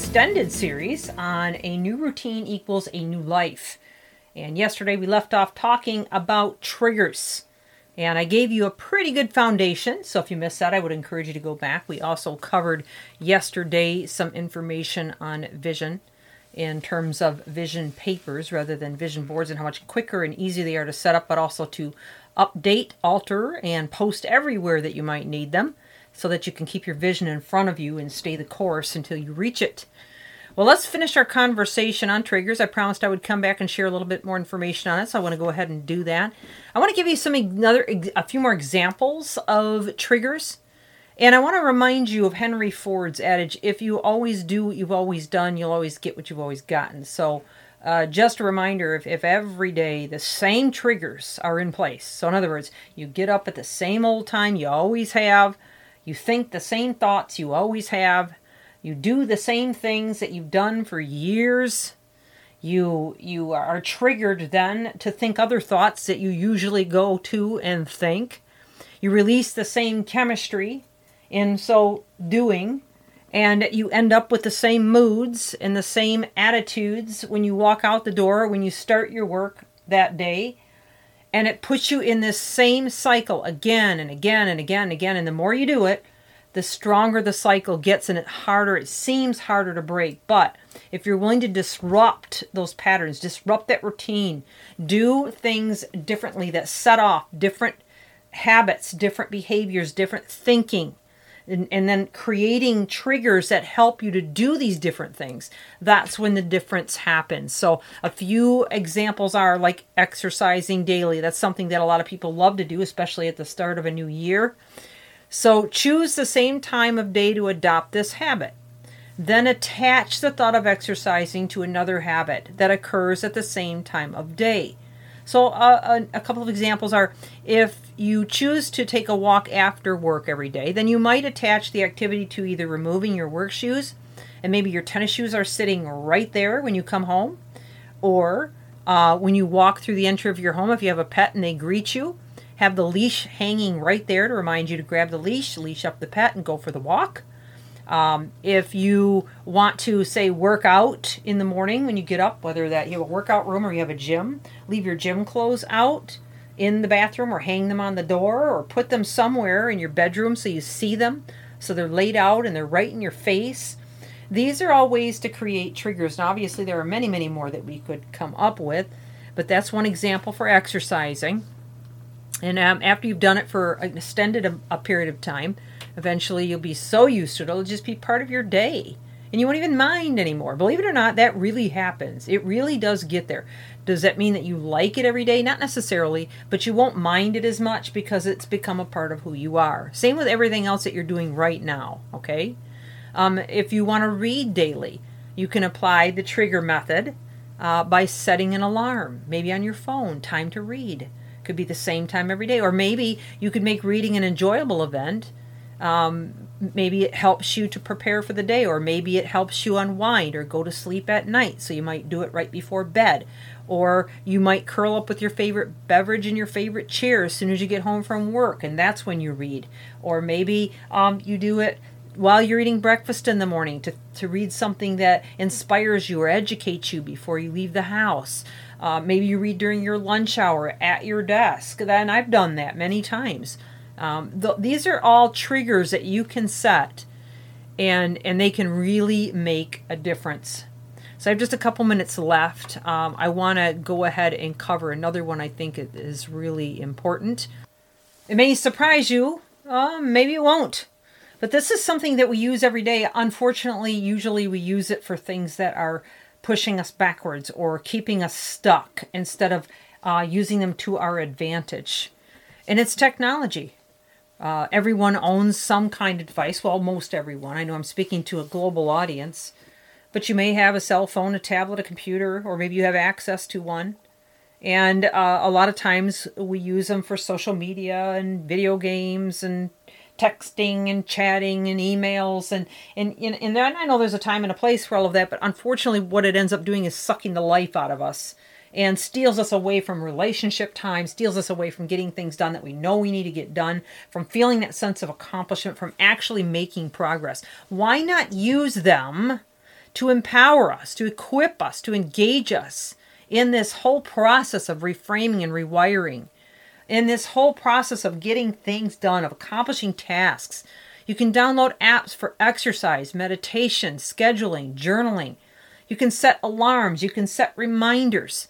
extended series on a new routine equals a new life. And yesterday we left off talking about triggers. And I gave you a pretty good foundation. So if you missed that, I would encourage you to go back. We also covered yesterday some information on vision in terms of vision papers rather than vision boards and how much quicker and easier they are to set up, but also to update, alter, and post everywhere that you might need them so that you can keep your vision in front of you and stay the course until you reach it. Well, let's finish our conversation on triggers. I promised I would come back and share a little bit more information on it, so I want to go ahead and do that. I want to give you some another a few more examples of triggers. And I want to remind you of Henry Ford's adage if you always do what you've always done, you'll always get what you've always gotten. So, uh, just a reminder if, if every day the same triggers are in place, so in other words, you get up at the same old time you always have, you think the same thoughts you always have. You do the same things that you've done for years. You you are triggered then to think other thoughts that you usually go to and think. You release the same chemistry in so doing and you end up with the same moods and the same attitudes when you walk out the door when you start your work that day and it puts you in this same cycle again and again and again and again. And the more you do it, the stronger the cycle gets and it harder, it seems harder to break. But if you're willing to disrupt those patterns, disrupt that routine, do things differently that set off different habits, different behaviors, different thinking, and, and then creating triggers that help you to do these different things. That's when the difference happens. So a few examples are like exercising daily. That's something that a lot of people love to do especially at the start of a new year. So choose the same time of day to adopt this habit. Then attach the thought of exercising to another habit that occurs at the same time of day so, uh, a, couple of examples are if you choose to take a walk after work every day, then you might attach the activity to either removing your work shoes, and maybe your tennis shoes are sitting right there when you come home, or uh, when you walk through the entry of your home, if you have a pet and they greet you, have the leash hanging right there to remind you to grab the leash, leash up the pet, and go for the walk. Um, if you want to say work out in the morning when you get up, whether that you have a workout room or you have a gym, leave your gym clothes out in the bathroom or hang them on the door or put them somewhere in your bedroom so you see them so they're laid out and they're right in your face. These are all ways to create triggers. And obviously, there are many, many more that we could come up with, but that's one example for exercising. And um, after you've done it for an extended a, a period of time, Eventually, you'll be so used to it, it'll just be part of your day. And you won't even mind anymore. Believe it or not, that really happens. It really does get there. Does that mean that you like it every day? Not necessarily, but you won't mind it as much because it's become a part of who you are. Same with everything else that you're doing right now, okay? Um, if you want to read daily, you can apply the trigger method uh, by setting an alarm, maybe on your phone, time to read. Could be the same time every day. Or maybe you could make reading an enjoyable event um, maybe it helps you to prepare for the day, or maybe it helps you unwind or go to sleep at night. So you might do it right before bed. Or you might curl up with your favorite beverage in your favorite chair as soon as you get home from work, and that's when you read. Or maybe um, you do it while you're eating breakfast in the morning to, to read something that inspires you or educates you before you leave the house. Uh, maybe you read during your lunch hour at your desk. Then I've done that many times. Um, th- these are all triggers that you can set, and and they can really make a difference. So I have just a couple minutes left. Um, I want to go ahead and cover another one I think is really important. It may surprise you, uh, maybe it won't. But this is something that we use every day. Unfortunately, usually we use it for things that are pushing us backwards or keeping us stuck instead of uh, using them to our advantage. And it's technology. Uh, everyone owns some kind of device. Well, most everyone. I know I'm speaking to a global audience. but you may have a cell phone, a tablet, a computer, or maybe you have access to one. And uh, a lot of times we use them for social media and video games and texting and chatting and emails and and and, then I know there's a time and a place for all of that, but unfortunately, what it ends up doing is sucking the life out of us and steals us away from relationship time, steals us away from getting things done that we know we need to get done, from feeling that sense of accomplishment, from actually making progress. Why not use them to empower us, to equip us, to engage us in this whole process of reframing and rewiring? in this whole process of getting things done, of accomplishing tasks. You can download apps for exercise, meditation, scheduling, journaling. You can set alarms, you can set reminders.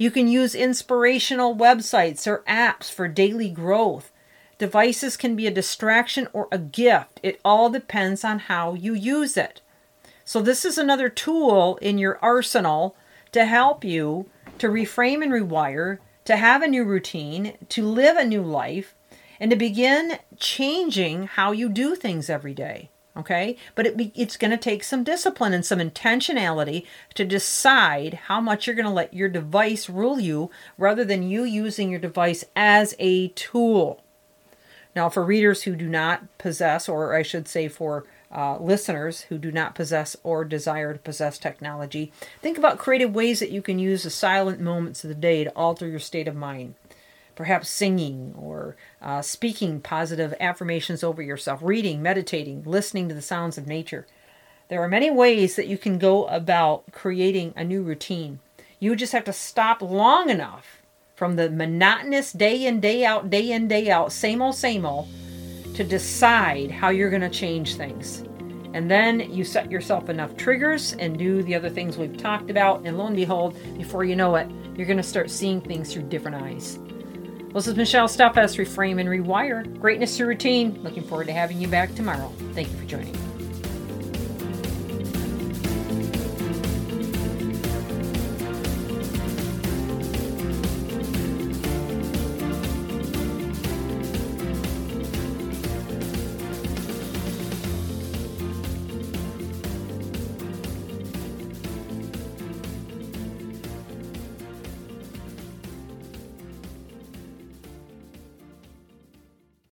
You can use inspirational websites or apps for daily growth. Devices can be a distraction or a gift. It all depends on how you use it. So, this is another tool in your arsenal to help you to reframe and rewire to have a new routine, to live a new life, and to begin changing how you do things every day. Okay, but it be, it's going to take some discipline and some intentionality to decide how much you're going to let your device rule you rather than you using your device as a tool. Now, for readers who do not possess, or I should say for uh, listeners who do not possess or desire to possess technology, think about creative ways that you can use the silent moments of the day to alter your state of mind. Perhaps singing or uh, speaking positive affirmations over yourself, reading, meditating, listening to the sounds of nature. There are many ways that you can go about creating a new routine. You just have to stop long enough from the monotonous day in, day out, day in, day out, same old, same old to decide how you're going to change things. And then you set yourself enough triggers and do the other things we've talked about. And lo and behold, before you know it, you're going to start seeing things through different eyes. This is Michelle Steffes, Reframe and Rewire. Greatness to routine. Looking forward to having you back tomorrow. Thank you for joining.